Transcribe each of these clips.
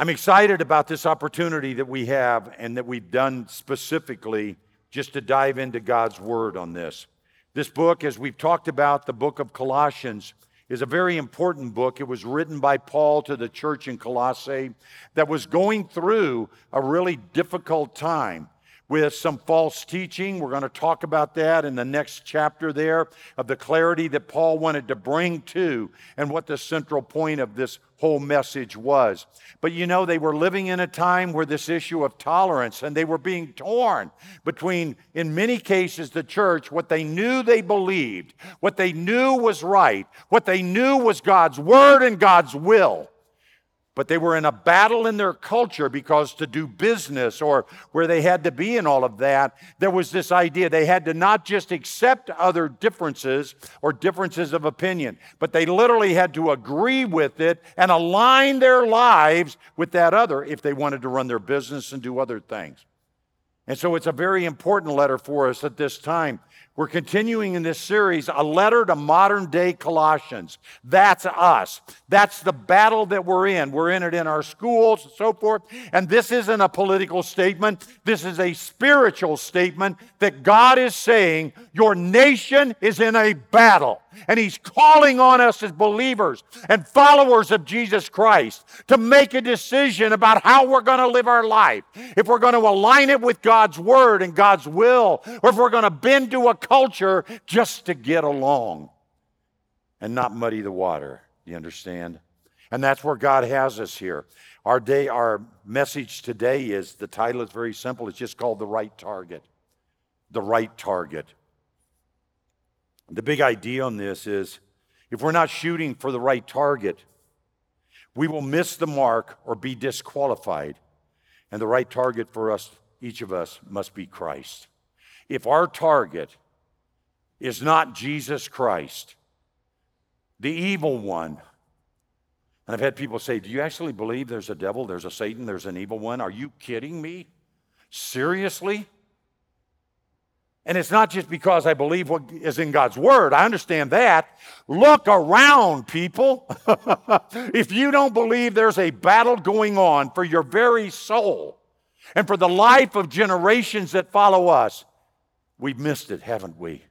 I'm excited about this opportunity that we have and that we've done specifically just to dive into God's Word on this. This book, as we've talked about, the book of Colossians, is a very important book. It was written by Paul to the church in Colossae that was going through a really difficult time with some false teaching. We're going to talk about that in the next chapter there of the clarity that Paul wanted to bring to and what the central point of this whole message was. But you know, they were living in a time where this issue of tolerance and they were being torn between, in many cases, the church, what they knew they believed, what they knew was right, what they knew was God's word and God's will but they were in a battle in their culture because to do business or where they had to be and all of that, there was this idea they had to not just accept other differences or differences of opinion, but they literally had to agree with it and align their lives with that other if they wanted to run their business and do other things. And so it's a very important letter for us at this time. We're continuing in this series, a letter to modern day Colossians. That's us. That's the battle that we're in. We're in it in our schools and so forth. And this isn't a political statement. This is a spiritual statement that God is saying your nation is in a battle. And He's calling on us as believers and followers of Jesus Christ to make a decision about how we're going to live our life. If we're going to align it with God's Word and God's will, or if we're going to bend to a culture just to get along and not muddy the water. You understand? And that's where God has us here. Our day, our message today is the title is very simple. It's just called The Right Target. The Right Target. The big idea on this is if we're not shooting for the right target, we will miss the mark or be disqualified. And the right target for us, each of us, must be Christ. If our target is not Jesus Christ, the evil one, and I've had people say, Do you actually believe there's a devil, there's a Satan, there's an evil one? Are you kidding me? Seriously? And it's not just because I believe what is in God's word. I understand that. Look around, people. if you don't believe there's a battle going on for your very soul and for the life of generations that follow us, we've missed it, haven't we?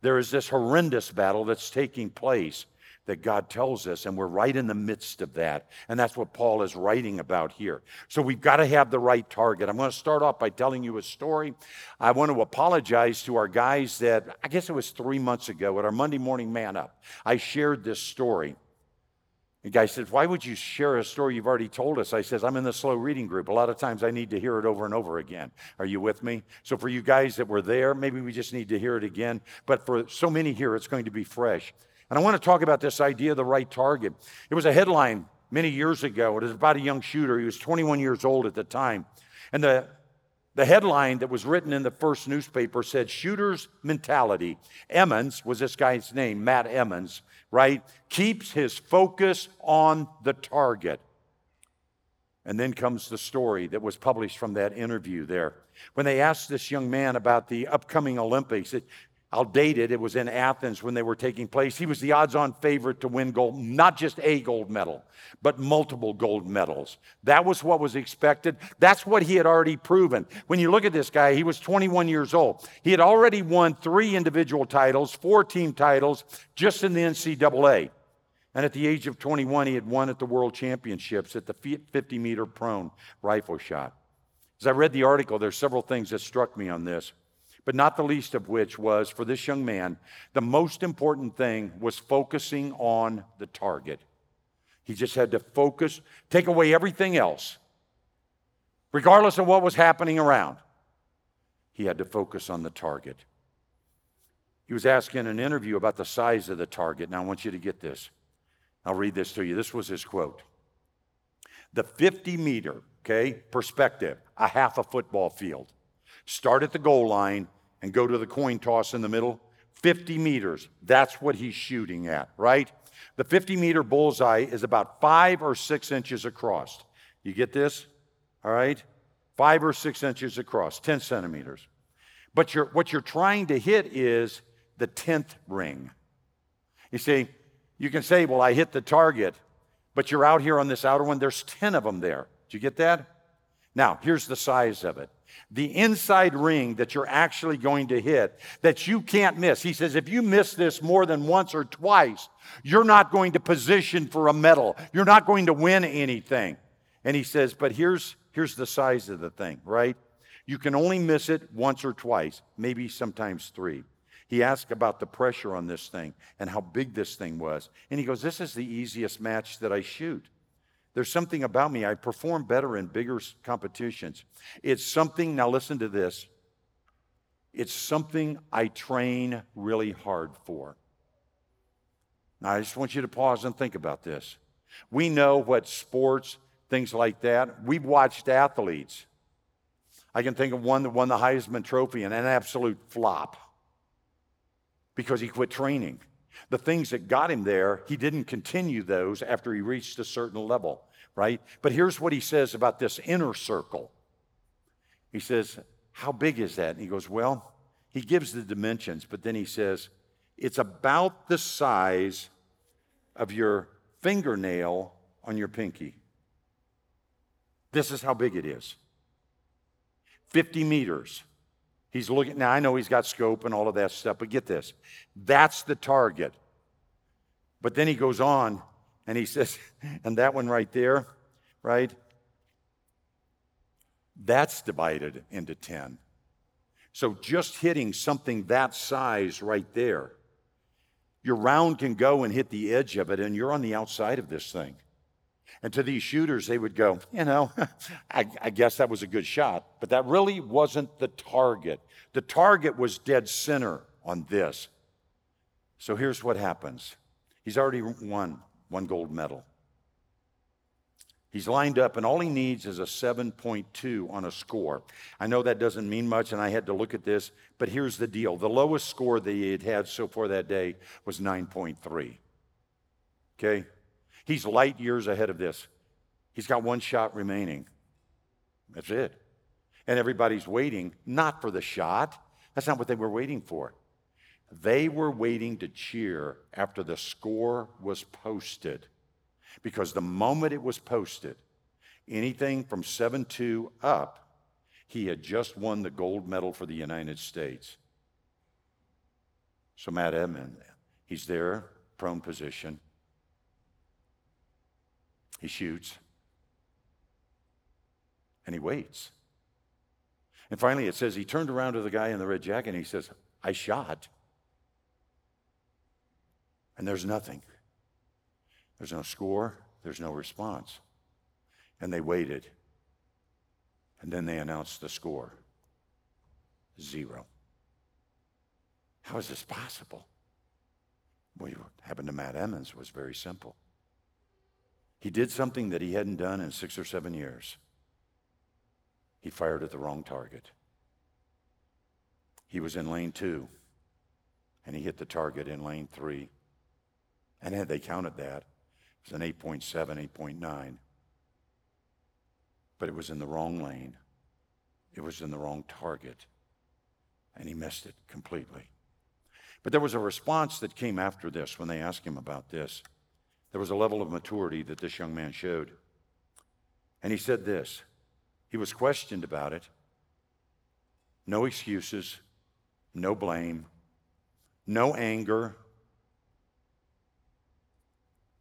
There is this horrendous battle that's taking place that God tells us, and we're right in the midst of that. And that's what Paul is writing about here. So we've got to have the right target. I'm going to start off by telling you a story. I want to apologize to our guys that I guess it was three months ago at our Monday morning man up. I shared this story. The guy says, Why would you share a story you've already told us? I says, I'm in the slow reading group. A lot of times I need to hear it over and over again. Are you with me? So for you guys that were there, maybe we just need to hear it again. But for so many here, it's going to be fresh. And I want to talk about this idea of the right target. It was a headline many years ago. It was about a young shooter. He was 21 years old at the time. And the, the headline that was written in the first newspaper said, Shooter's Mentality. Emmons was this guy's name, Matt Emmons, right? Keeps his focus on the target. And then comes the story that was published from that interview there. When they asked this young man about the upcoming Olympics, it, It. It was in Athens when they were taking place. He was the odds on favorite to win gold, not just a gold medal, but multiple gold medals. That was what was expected. That's what he had already proven. When you look at this guy, he was 21 years old. He had already won three individual titles, four team titles, just in the NCAA. And at the age of 21, he had won at the World Championships at the 50 meter prone rifle shot. As I read the article, there's several things that struck me on this but not the least of which was for this young man, the most important thing was focusing on the target. He just had to focus, take away everything else, regardless of what was happening around. He had to focus on the target. He was asked in an interview about the size of the target. Now, I want you to get this. I'll read this to you. This was his quote The 50 meter, okay, perspective, a half a football field. Start at the goal line and go to the coin toss in the middle. 50 meters, that's what he's shooting at, right? The 50 meter bullseye is about five or six inches across. You get this? All right? Five or six inches across, 10 centimeters. But you're, what you're trying to hit is the 10th ring. You see, you can say, well, I hit the target, But you're out here on this outer one, there's 10 of them there. Do you get that? Now, here's the size of it. The inside ring that you're actually going to hit, that you can't miss. He says, if you miss this more than once or twice, you're not going to position for a medal. You're not going to win anything. And he says, but here's, here's the size of the thing, right? You can only miss it once or twice, maybe sometimes three. He asked about the pressure on this thing and how big this thing was. And he goes, This is the easiest match that I shoot. There's something about me. I perform better in bigger competitions. It's something, now listen to this. It's something I train really hard for. Now, I just want you to pause and think about this. We know what sports, things like that, we've watched athletes. I can think of one that won the Heisman Trophy and an absolute flop because he quit training. The things that got him there, he didn't continue those after he reached a certain level, right? But here's what he says about this inner circle. He says, How big is that? And he goes, Well, he gives the dimensions, but then he says, It's about the size of your fingernail on your pinky. This is how big it is 50 meters. He's looking, now I know he's got scope and all of that stuff, but get this that's the target. But then he goes on and he says, and that one right there, right? That's divided into 10. So just hitting something that size right there, your round can go and hit the edge of it, and you're on the outside of this thing. And to these shooters, they would go, you know, I, I, guess that was a good shot, but that really wasn't the target. The target was dead center on this. So here's what happens he's already won one gold medal. He's lined up, and all he needs is a 7.2 on a score. I know that doesn't mean much, and I had to look at this, but here's the deal the lowest score that he had had so far that day was 9.3. Okay? He's light years ahead of this. He's got one shot remaining. That's it. And everybody's waiting, not for the shot. That's not what they were waiting for. They were waiting to cheer after the score was posted. Because the moment it was posted, anything from 7 2 up, he had just won the gold medal for the United States. So Matt Emmons, he's there, prone position. He shoots and he waits. And finally, it says he turned around to the guy in the red jacket and he says, I shot. And there's nothing. There's no score, there's no response. And they waited. And then they announced the score zero. How is this possible? Well, what happened to Matt Emmons was very simple. He did something that he hadn't done in six or seven years. He fired at the wrong target. He was in lane two, and he hit the target in lane three. And had they counted that, it was an 8.7, 8.9. But it was in the wrong lane, it was in the wrong target, and he missed it completely. But there was a response that came after this when they asked him about this. There was a level of maturity that this young man showed. And he said this he was questioned about it. No excuses, no blame, no anger.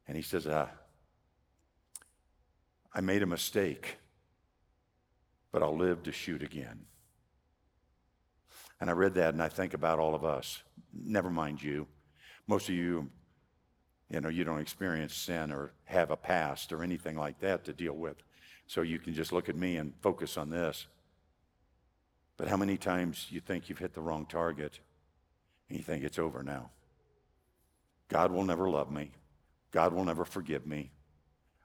And he says, uh, I made a mistake, but I'll live to shoot again. And I read that and I think about all of us. Never mind you. Most of you you know, you don't experience sin or have a past or anything like that to deal with. So you can just look at me and focus on this. But how many times you think you've hit the wrong target and you think it's over now? God will never love me. God will never forgive me.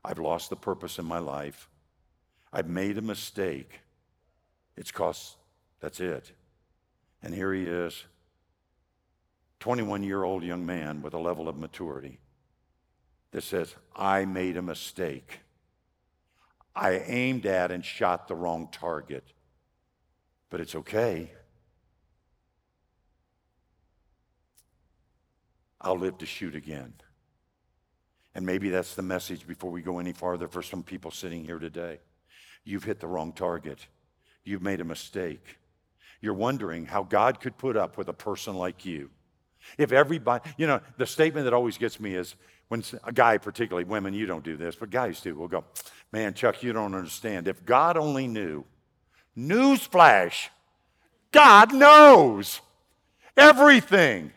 I've lost the purpose in my life. I've made a mistake. It's cost, that's it. And here he is, 21 year old young man with a level of maturity that says, I made a mistake. I aimed at and shot the wrong target, but it's okay. I'll live to shoot again. And maybe that's the message before we go any farther for some people sitting here today. You've hit the wrong target. You've made a mistake. You're wondering how God could put up with a person like you. If everybody, you know, the statement that always gets me is when a guy, particularly women, you don't do this, but guys do, will go, Man, Chuck, you don't understand. If God only knew, newsflash, God knows everything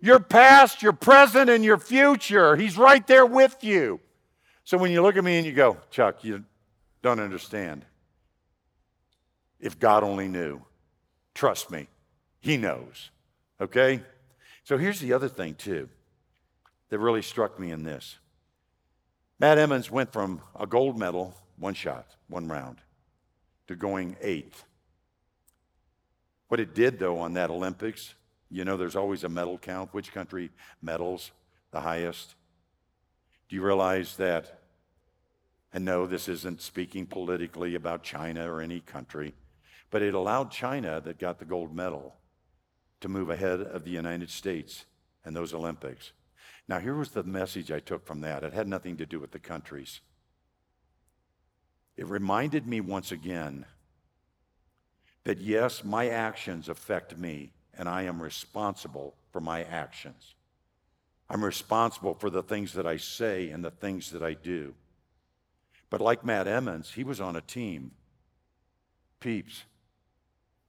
your past, your present, and your future. He's right there with you. So when you look at me and you go, Chuck, you don't understand. If God only knew, trust me, He knows. Okay? So here's the other thing, too, that really struck me in this. Matt Emmons went from a gold medal, one shot, one round, to going eighth. What it did, though, on that Olympics, you know, there's always a medal count. Which country medals the highest? Do you realize that? And no, this isn't speaking politically about China or any country, but it allowed China, that got the gold medal, to move ahead of the United States in those Olympics. Now, here was the message I took from that. It had nothing to do with the countries. It reminded me once again that yes, my actions affect me, and I am responsible for my actions. I'm responsible for the things that I say and the things that I do. But like Matt Emmons, he was on a team. Peeps,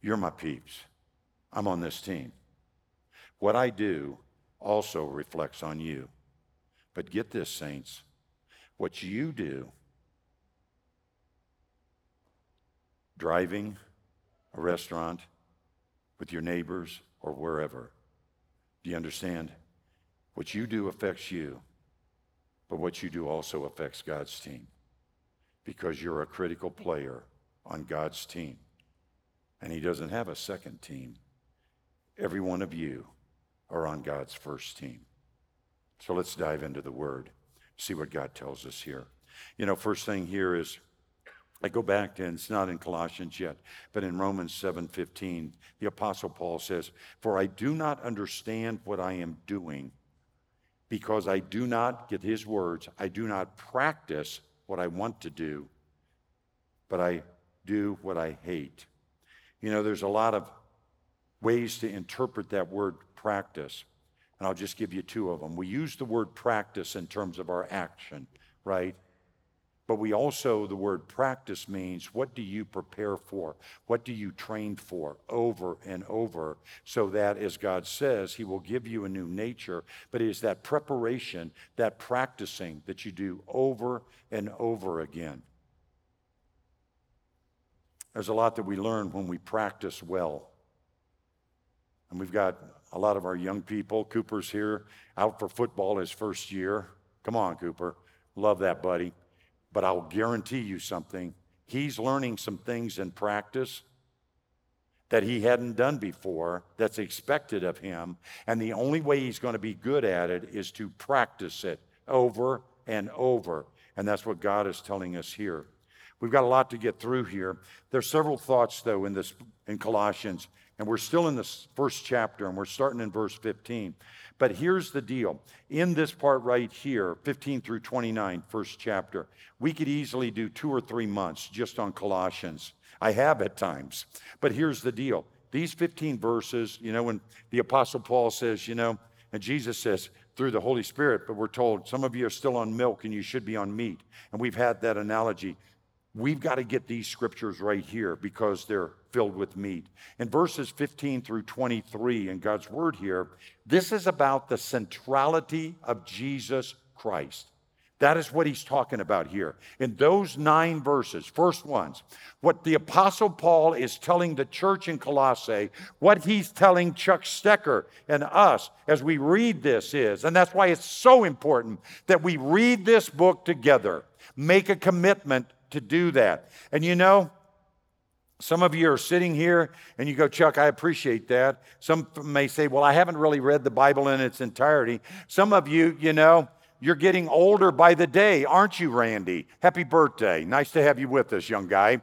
you're my peeps. I'm on this team. What I do also reflects on you. But get this, saints what you do, driving a restaurant with your neighbors or wherever, do you understand? What you do affects you, but what you do also affects God's team because you're a critical player on God's team. And He doesn't have a second team. Every one of you are on God's first team. So let's dive into the Word, see what God tells us here. You know, first thing here is I go back to, and it's not in Colossians yet, but in Romans 7:15, the apostle Paul says, "For I do not understand what I am doing, because I do not get his words, I do not practice what I want to do, but I do what I hate." You know, there's a lot of ways to interpret that word practice. And I'll just give you two of them. We use the word practice in terms of our action, right? But we also, the word practice means what do you prepare for? What do you train for over and over? So that, as God says, He will give you a new nature. But it is that preparation, that practicing that you do over and over again. There's a lot that we learn when we practice well. And we've got a lot of our young people. Cooper's here, out for football his first year. Come on, Cooper. Love that, buddy. But I'll guarantee you something. He's learning some things in practice that he hadn't done before that's expected of him. And the only way he's going to be good at it is to practice it over and over. And that's what God is telling us here. We've got a lot to get through here. There's several thoughts, though, in this in Colossians and we're still in this first chapter, and we're starting in verse 15. But here's the deal. In this part right here, 15 through 29, first chapter, we could easily do two or three months just on Colossians. I have at times. But here's the deal. These 15 verses, you know, when the Apostle Paul says, you know, and Jesus says, through the Holy Spirit, but we're told some of you are still on milk and you should be on meat. And we've had that analogy. We've got to get these scriptures right here because they're filled with meat. In verses 15 through 23 in God's word here, this is about the centrality of Jesus Christ. That is what he's talking about here. In those nine verses, first ones, what the Apostle Paul is telling the church in Colossae, what he's telling Chuck Stecker and us as we read this is, and that's why it's so important that we read this book together, make a commitment to do that. And you know, some of you are sitting here and you go, Chuck, I appreciate that. Some may say, Well, I haven't really read the Bible in its entirety. Some of you, you know, you're getting older by the day, aren't you, Randy? Happy birthday. Nice to have you with us, young guy.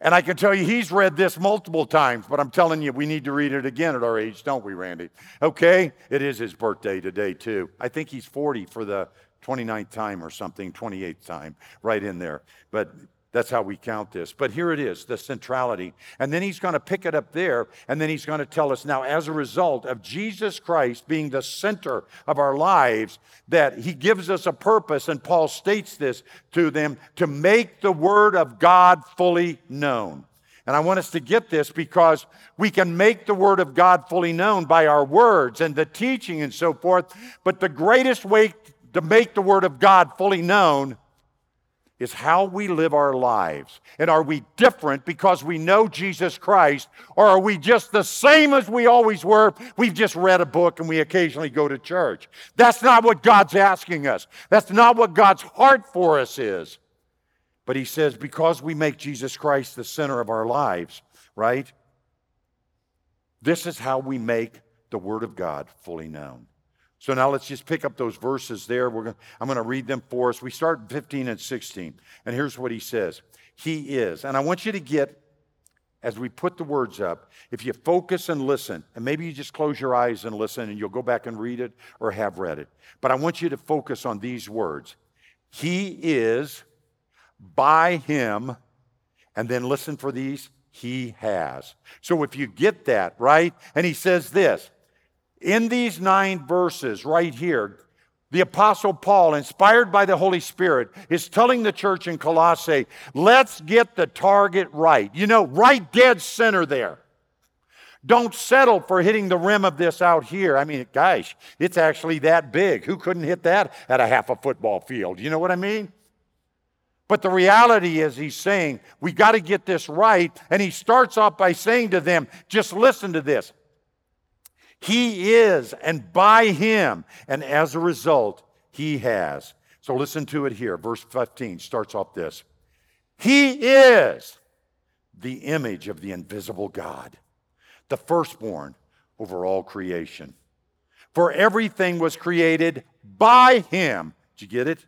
And I can tell you he's read this multiple times, but I'm telling you, we need to read it again at our age, don't we, Randy? Okay? It is his birthday today, too. I think he's 40 for the 29th time or something, 28th time, right in there. But that's how we count this. But here it is, the centrality. And then he's going to pick it up there, and then he's going to tell us now, as a result of Jesus Christ being the center of our lives, that he gives us a purpose, and Paul states this to them to make the word of God fully known. And I want us to get this because we can make the Word of God fully known by our words and the teaching and so forth. But the greatest way to make the Word of God fully known is how we live our lives. And are we different because we know Jesus Christ, or are we just the same as we always were? We've just read a book and we occasionally go to church. That's not what God's asking us. That's not what God's heart for us is. But He says, because we make Jesus Christ the center of our lives, right? This is how we make the Word of God fully known. So now let's just pick up those verses there. We're gonna, I'm going to read them for us. We start 15 and 16. And here's what he says He is. And I want you to get, as we put the words up, if you focus and listen, and maybe you just close your eyes and listen and you'll go back and read it or have read it. But I want you to focus on these words He is, by Him, and then listen for these, He has. So if you get that, right? And He says this in these nine verses right here, the Apostle Paul, inspired by the Holy Spirit, is telling the church in Colossae, let's get the target right. You know, right dead center there. Don't settle for hitting the rim of this out here. I mean, gosh, it's actually that big. Who couldn't hit that at a half a football field? You know what I mean? But the reality is, he's saying, we got to get this right. And he starts off by saying to them, just listen to this. He is, and by him, and as a result, he has. So listen to it here. Verse 15 starts off this He is the image of the invisible God, the firstborn over all creation. For everything was created by him. Did you get it?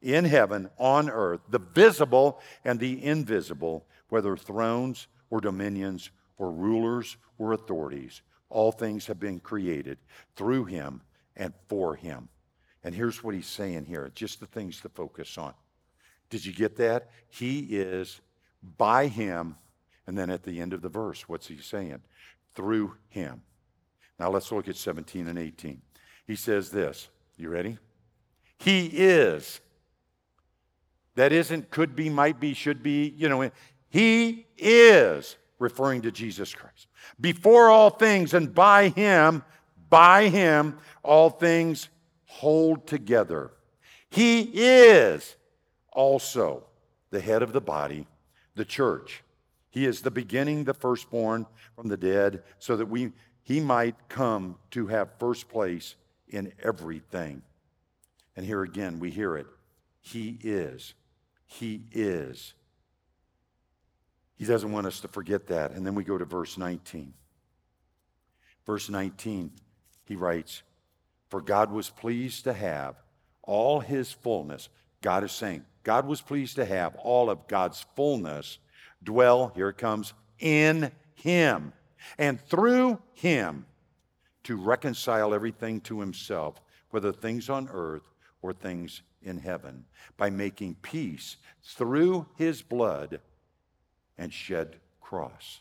In heaven, on earth, the visible and the invisible, whether thrones or dominions or rulers or authorities. All things have been created through him and for him. And here's what he's saying here just the things to focus on. Did you get that? He is by him. And then at the end of the verse, what's he saying? Through him. Now let's look at 17 and 18. He says this. You ready? He is. That isn't could be, might be, should be, you know, he is referring to Jesus Christ. Before all things and by him, by him, all things hold together. He is also the head of the body, the church. He is the beginning, the firstborn from the dead, so that we he might come to have first place in everything. And here again we hear it. He is. He is. He doesn't want us to forget that. And then we go to verse 19. Verse 19, he writes, For God was pleased to have all his fullness. God is saying, God was pleased to have all of God's fullness dwell, here it comes, in him. And through him to reconcile everything to himself, whether things on earth or things in heaven, by making peace through his blood and shed cross.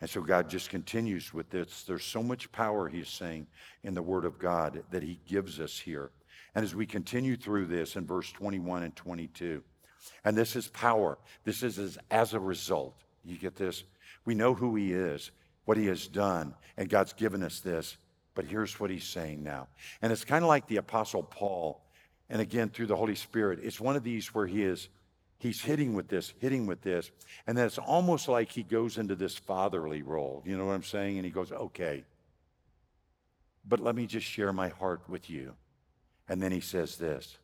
And so God just continues with this. There's so much power, he's saying, in the Word of God that he gives us here. And as we continue through this in verse 21 and 22, and this is power, this is as, as a result. You get this? We know who he is, what he has done, and God's given us this. But here's what he's saying now. And it's kind of like the Apostle Paul, and again, through the Holy Spirit, it's one of these where he is he's hitting with this, hitting with this. And then it's almost like he goes into this fatherly role. You know what I'm saying? And he goes, okay, but let me just share my heart with you. And then he says this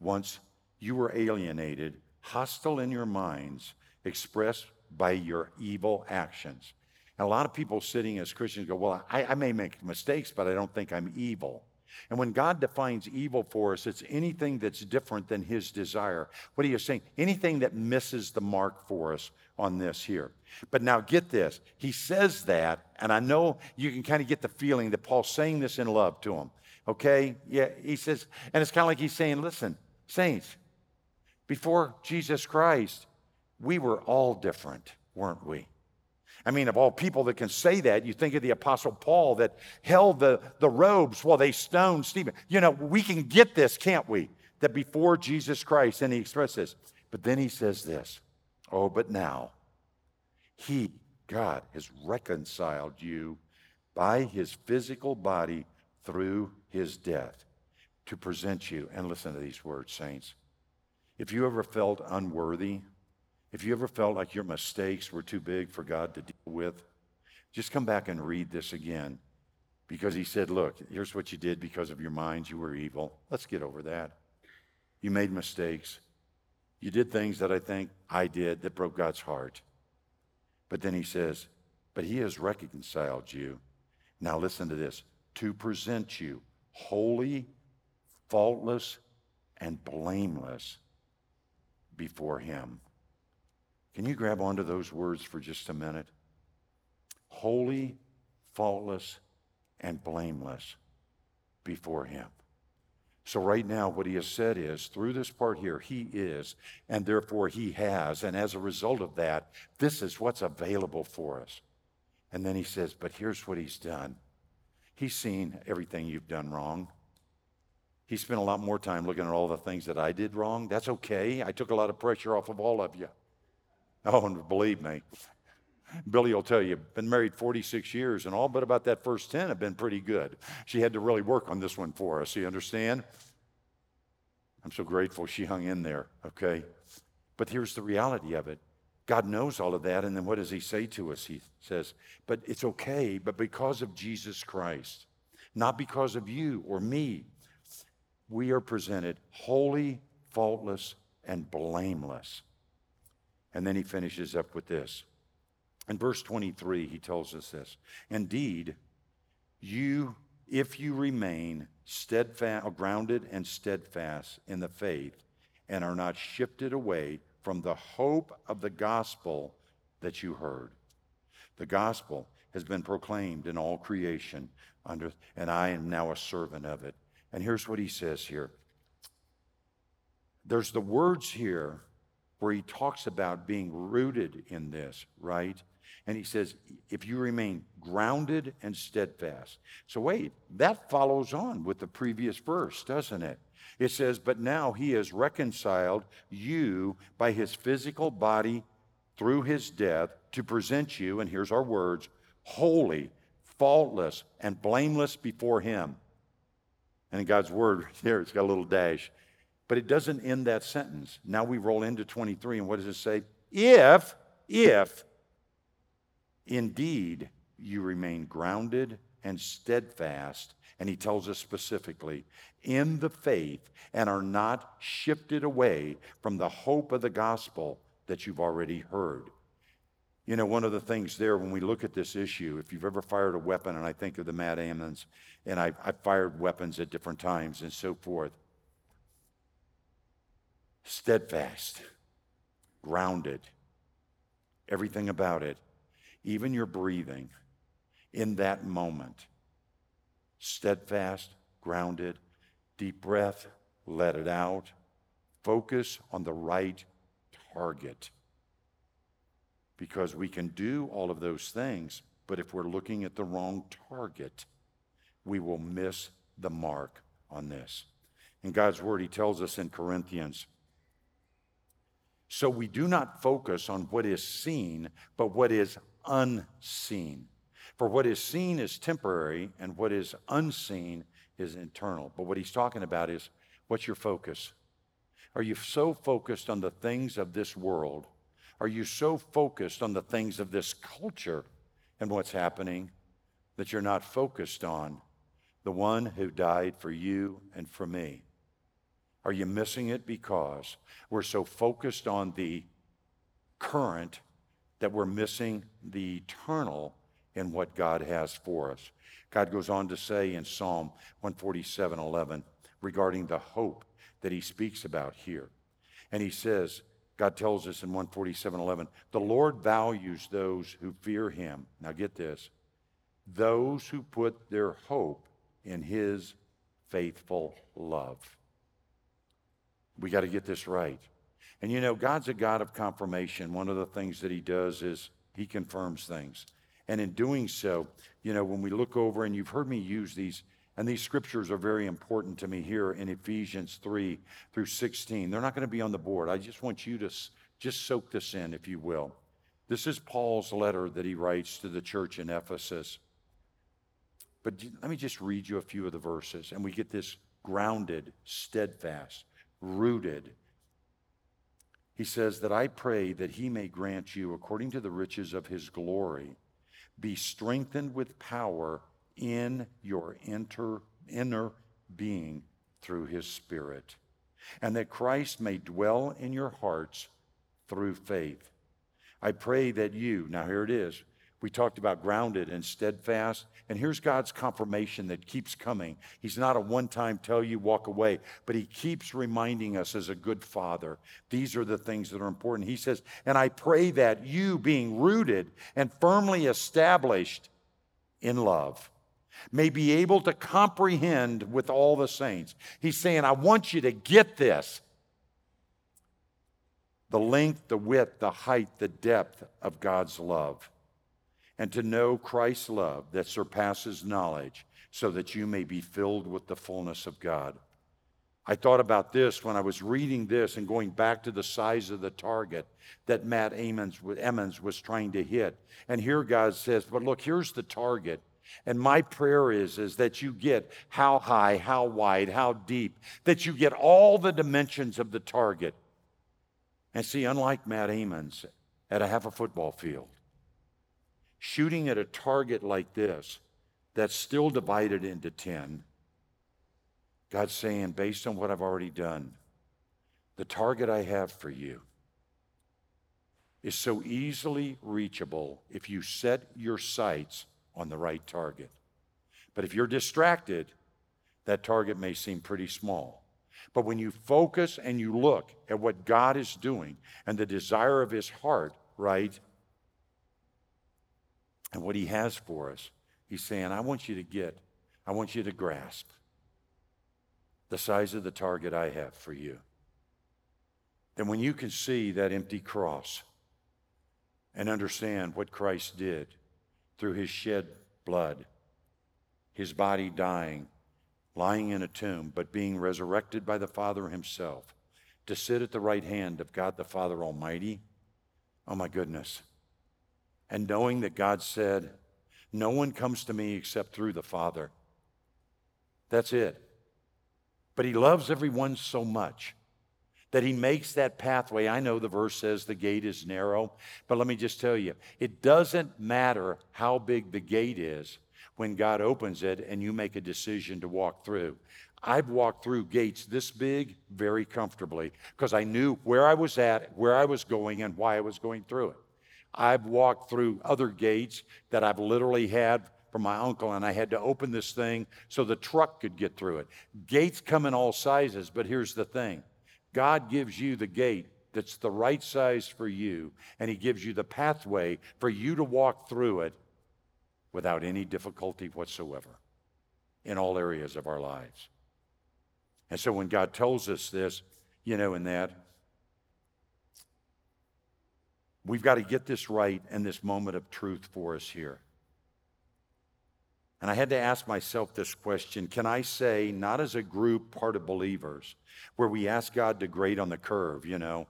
Once you were alienated, hostile in your minds, expressed by your evil actions. And a lot of people sitting as Christians go, Well, I, I may make mistakes, but I don't think I'm evil. And when God defines evil for us, it's anything that's different than his desire. What are you saying? Anything that misses the mark for us on this here. But now get this. He says that, and I know you can kind of get the feeling that Paul's saying this in love to him. Okay? Yeah, he says, and it's kind of like he's saying, listen, saints, before Jesus Christ, we were all different, weren't we? I mean, of all people that can say that, you think of the Apostle Paul that held the, the robes while they stoned Stephen. You know, we can get this, can't we? That before Jesus Christ, and he expresses, but then he says this Oh, but now, he, God, has reconciled you by his physical body through his death to present you. And listen to these words, saints. If you ever felt unworthy, if you ever felt like your mistakes were too big for God to deal with, just come back and read this again. Because he said, Look, here's what you did because of your minds. You were evil. Let's get over that. You made mistakes. You did things that I think I did that broke God's heart. But then he says, But he has reconciled you. Now listen to this to present you holy, faultless, and blameless before him. Can you grab onto those words for just a minute? Holy, faultless, and blameless before him. So, right now, what he has said is through this part here, he is, and therefore he has. And as a result of that, this is what's available for us. And then he says, But here's what he's done He's seen everything you've done wrong. He spent a lot more time looking at all the things that I did wrong. That's okay. I took a lot of pressure off of all of you. Oh, and believe me, Billy will tell you, been married 46 years, and all but about that first 10 have been pretty good. She had to really work on this one for us. You understand? I'm so grateful she hung in there, okay? But here's the reality of it God knows all of that, and then what does He say to us? He says, But it's okay, but because of Jesus Christ, not because of you or me, we are presented holy, faultless, and blameless. And then He finishes up with this. In verse 23, he tells us this Indeed, you, if you remain steadfast, uh, grounded and steadfast in the faith, and are not shifted away from the hope of the gospel that you heard. The gospel has been proclaimed in all creation, under, and I am now a servant of it. And here's what he says here there's the words here where he talks about being rooted in this, right? And he says, if you remain grounded and steadfast. So, wait, that follows on with the previous verse, doesn't it? It says, but now he has reconciled you by his physical body through his death to present you, and here's our words, holy, faultless, and blameless before him. And in God's word, there, it's got a little dash. But it doesn't end that sentence. Now we roll into 23, and what does it say? If, if Indeed, you remain grounded and steadfast. And he tells us specifically, in the faith, and are not shifted away from the hope of the gospel that you've already heard. You know, one of the things there when we look at this issue, if you've ever fired a weapon, and I think of the Matt Emmons, and I've, I've fired weapons at different times and so forth, steadfast, grounded, everything about it even your breathing, in that moment. Steadfast, grounded, deep breath, let it out. Focus on the right target. Because we can do all of those things, but if we're looking at the wrong target, we will miss the mark on this. In God's Word, He tells us in Corinthians, so we do not focus on what is seen, but what is unseen. For what is seen is temporary, and what is unseen is eternal. But what he's talking about is what's your focus? Are you so focused on the things of this world? Are you so focused on the things of this culture and what's happening that you're not focused on the one who died for you and for me? Are you missing it because we're so focused on the current that we're missing the eternal in what God has for us. God goes on to say in Psalm 147 11 regarding the hope that he speaks about here. And he says, God tells us in 147 11, the Lord values those who fear him. Now get this those who put their hope in his faithful love. We got to get this right. And you know, God's a God of confirmation. One of the things that He does is He confirms things. And in doing so, you know, when we look over, and you've heard me use these, and these scriptures are very important to me here in Ephesians 3 through 16. They're not going to be on the board. I just want you to just soak this in, if you will. This is Paul's letter that he writes to the church in Ephesus. But let me just read you a few of the verses, and we get this grounded, steadfast, rooted. He says that I pray that he may grant you, according to the riches of his glory, be strengthened with power in your inter, inner being through his Spirit, and that Christ may dwell in your hearts through faith. I pray that you, now here it is, we talked about grounded and steadfast. And here's God's confirmation that keeps coming. He's not a one time tell you, walk away, but He keeps reminding us as a good father. These are the things that are important. He says, And I pray that you, being rooted and firmly established in love, may be able to comprehend with all the saints. He's saying, I want you to get this the length, the width, the height, the depth of God's love and to know Christ's love that surpasses knowledge, so that you may be filled with the fullness of God. I thought about this when I was reading this and going back to the size of the target that Matt Emmons, Emmons was trying to hit. And here God says, But look, here's the target. And my prayer is, is that you get how high, how wide, how deep, that you get all the dimensions of the target. And see, unlike Matt Emmons at a half a football field, shooting at a target like this that's still divided into 10, God's saying, based on what I've already done, the target I have for you is so easily reachable if you set your sights on the right target. But if you're distracted, that target may seem pretty small. But when you focus and you look at what God is doing and the desire of his heart, right, and what He has for us. He's saying, I want you to get, I want you to grasp the size of the target I have for you. Then, when you can see that empty cross and understand what Christ did through His shed blood, His body dying, lying in a tomb, but being resurrected by the Father Himself to sit at the right hand of God the Father Almighty, oh my goodness and knowing that God said, No one comes to me except through the Father. That's it. But He loves everyone so much that He makes that pathway. I know the verse says the gate is narrow, but let me just tell you, it doesn't matter how big the gate is when God opens it and you make a decision to walk through. I've walked through gates this big very comfortably because I knew where I was at, where I was going, and why I was going through it. I've walked through other gates that I've literally had from my uncle, and I had to open this thing so the truck could get through it. Gates come in all sizes, but here's the thing God gives you the gate that's the right size for you, and He gives you the pathway for you to walk through it without any difficulty whatsoever in all areas of our lives. And so when God tells us this, you know, in that, We've got to get this right in this moment of truth for us here. And I had to ask myself this question Can I say, not as a group, part of believers, where we ask God to grade on the curve, you know?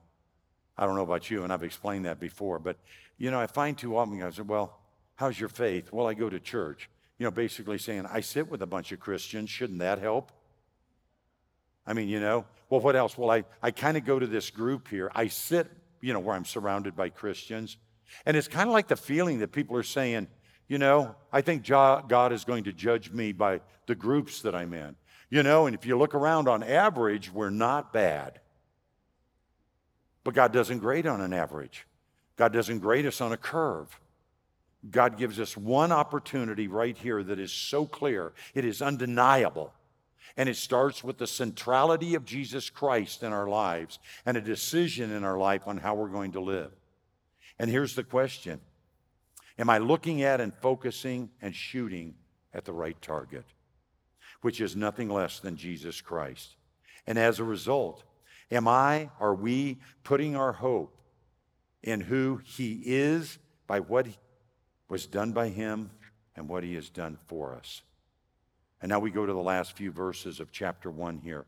I don't know about you, and I've explained that before, but, you know, I find too often I say, Well, how's your faith? Well, I go to church. You know, basically saying, I sit with a bunch of Christians. Shouldn't that help? I mean, you know, well, what else? Well, I, I kind of go to this group here. I sit you know, where I'm surrounded by Christians. And it's kind of like the feeling that people are saying, you know, I think God is going to judge me by the groups that I'm in. You know, and if you look around on average, we're not bad. But God doesn't grade on an average, God doesn't grade us on a curve. God gives us one opportunity right here that is so clear, it is undeniable. And it starts with the centrality of Jesus Christ in our lives and a decision in our life on how we're going to live. And here's the question Am I looking at and focusing and shooting at the right target? which is nothing less than Jesus Christ. And as a result, am I, are we putting our hope in who He is by what was done by Him and what He has done for us? And now we go to the last few verses of chapter 1 here.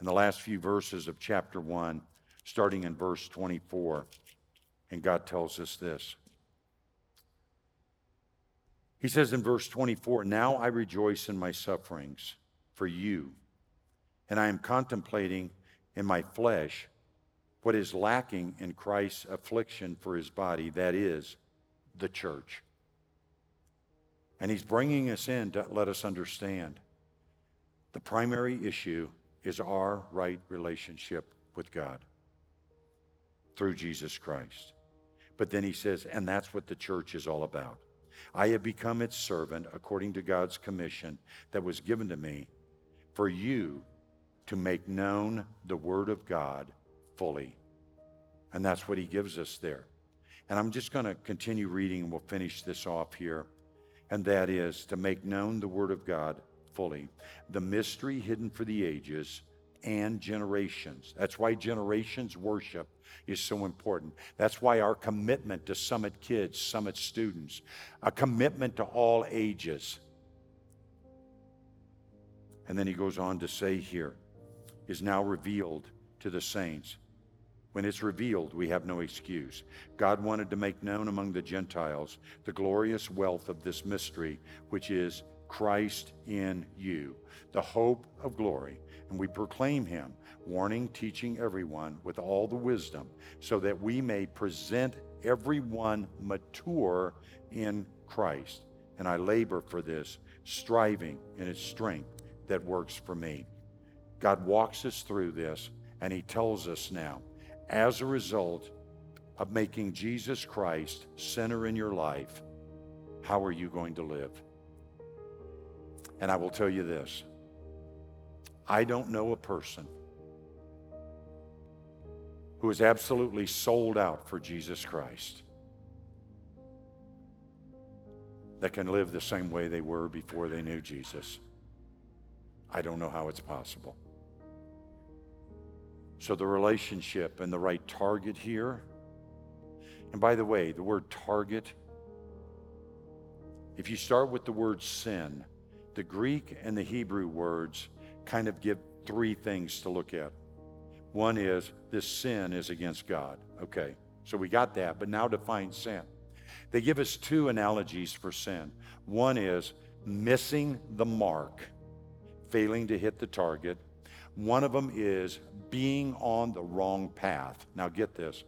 In the last few verses of chapter 1, starting in verse 24, and God tells us this. He says in verse 24, Now I rejoice in my sufferings for you, and I am contemplating in my flesh what is lacking in Christ's affliction for his body, that is, the church. And he's bringing us in to let us understand the primary issue is our right relationship with God through Jesus Christ. But then he says, and that's what the church is all about. I have become its servant according to God's commission that was given to me for you to make known the Word of God fully. And that's what he gives us there. And I'm just going to continue reading and we'll finish this off here. And that is to make known the Word of God fully, the mystery hidden for the ages and generations. That's why generations worship is so important. That's why our commitment to Summit kids, Summit students, a commitment to all ages. And then he goes on to say here, is now revealed to the saints. When it's revealed, we have no excuse. God wanted to make known among the Gentiles the glorious wealth of this mystery, which is Christ in you, the hope of glory. And we proclaim him warning, teaching everyone with all the wisdom, so that we may present everyone mature in Christ. And I labor for this, striving in its strength that works for me. God walks us through this, and He tells us now, as a result of making Jesus Christ center in your life, how are you going to live? And I will tell you this I don't know a person who is absolutely sold out for Jesus Christ that can live the same way they were before they knew Jesus. I don't know how it's possible. So, the relationship and the right target here, and by the way, the word target, if you start with the word sin, the Greek and the Hebrew words kind of give three things to look at. One is this sin is against God. Okay, so we got that, but now define sin. They give us two analogies for sin. One is missing the mark, failing to hit the target. One of them is being on the wrong path. Now, get this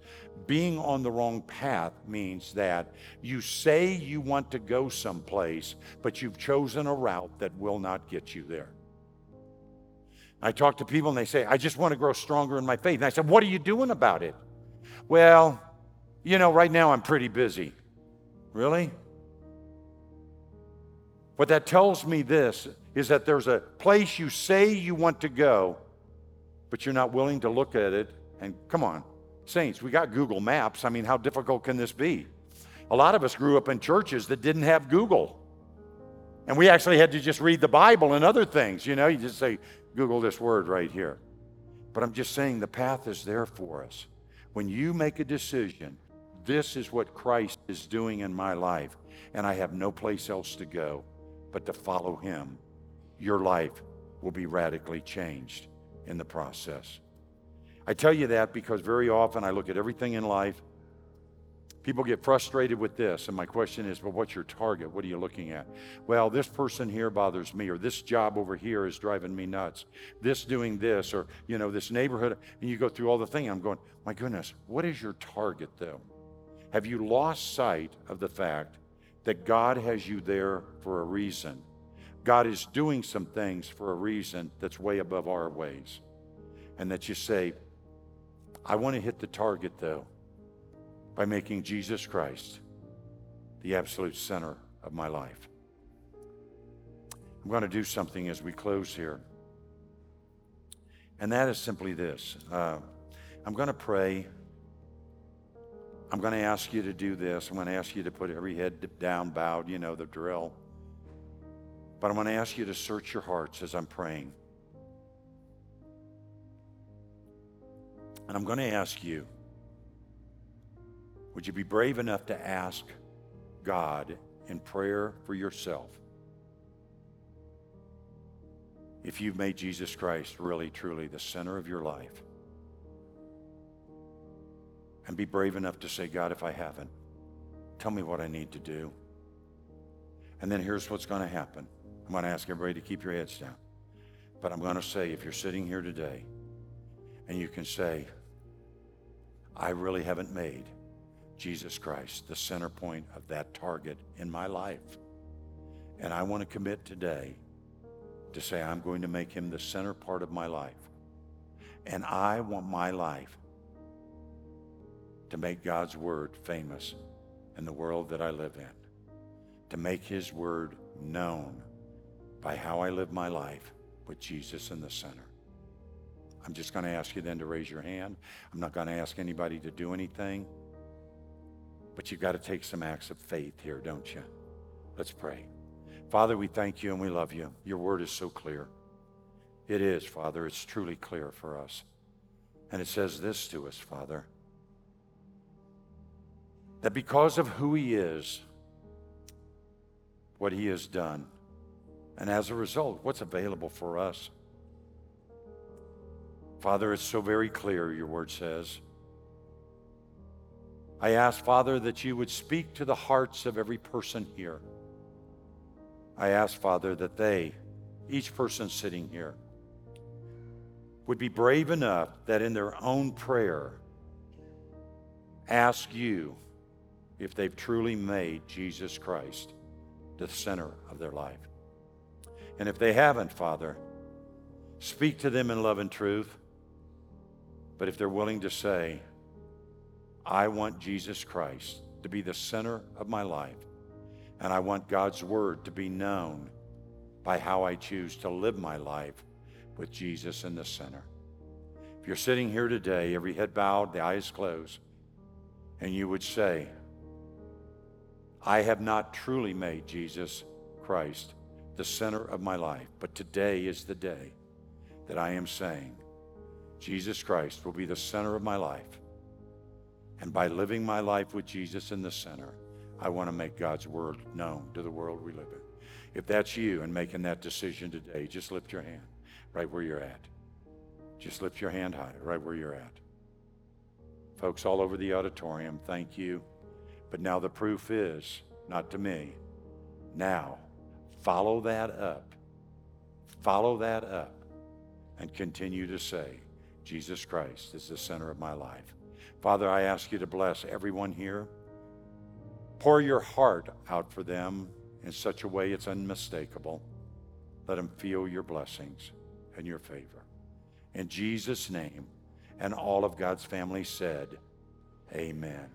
being on the wrong path means that you say you want to go someplace, but you've chosen a route that will not get you there. I talk to people and they say, I just want to grow stronger in my faith. And I said, What are you doing about it? Well, you know, right now I'm pretty busy. Really? What that tells me this is that there's a place you say you want to go, but you're not willing to look at it. And come on, saints, we got Google Maps. I mean, how difficult can this be? A lot of us grew up in churches that didn't have Google. And we actually had to just read the Bible and other things. You know, you just say, Google this word right here. But I'm just saying the path is there for us. When you make a decision, this is what Christ is doing in my life, and I have no place else to go but to follow him, your life will be radically changed in the process. I tell you that because very often I look at everything in life People get frustrated with this, and my question is, well, what's your target? What are you looking at? Well, this person here bothers me, or this job over here is driving me nuts. This doing this, or you know, this neighborhood, and you go through all the thing. I'm going, my goodness, what is your target though? Have you lost sight of the fact that God has you there for a reason? God is doing some things for a reason that's way above our ways. And that you say, I want to hit the target though by making Jesus Christ the absolute center of my life. I'm going to do something as we close here. And that is simply this uh, I'm going to pray. I'm going to ask you to do this. I'm going to ask you to put every head down, bowed, you know, the drill. But I'm going to ask you to search your hearts as I'm praying. And I'm going to ask you would you be brave enough to ask God in prayer for yourself if you've made Jesus Christ really, truly the center of your life? And be brave enough to say, God, if I haven't, tell me what I need to do. And then here's what's going to happen. I'm going to ask everybody to keep your heads down. But I'm going to say, if you're sitting here today and you can say, I really haven't made Jesus Christ the center point of that target in my life. And I want to commit today to say, I'm going to make him the center part of my life. And I want my life to make God's word famous in the world that I live in, to make his word known by how I live my life with Jesus in the center. I'm just going to ask you then to raise your hand. I'm not going to ask anybody to do anything. But you've got to take some acts of faith here, don't you? Let's pray. Father, we thank you and we love you. Your word is so clear. It is, Father. It's truly clear for us. And it says this to us, Father that because of who he is, what he has done, and as a result, what's available for us, Father, it's so very clear, your word says. I ask, Father, that you would speak to the hearts of every person here. I ask, Father, that they, each person sitting here, would be brave enough that in their own prayer, ask you if they've truly made Jesus Christ the center of their life. And if they haven't, Father, speak to them in love and truth. But if they're willing to say, I want Jesus Christ to be the center of my life, and I want God's word to be known by how I choose to live my life with Jesus in the center. If you're sitting here today, every head bowed, the eyes closed, and you would say, I have not truly made Jesus Christ the center of my life, but today is the day that I am saying, Jesus Christ will be the center of my life. And by living my life with Jesus in the center, I want to make God's word known to the world we live in. If that's you and making that decision today, just lift your hand right where you're at. Just lift your hand high right where you're at. Folks all over the auditorium, thank you. But now the proof is not to me. Now, follow that up. Follow that up and continue to say, Jesus Christ is the center of my life. Father, I ask you to bless everyone here. Pour your heart out for them in such a way it's unmistakable. Let them feel your blessings and your favor. In Jesus' name, and all of God's family said, Amen.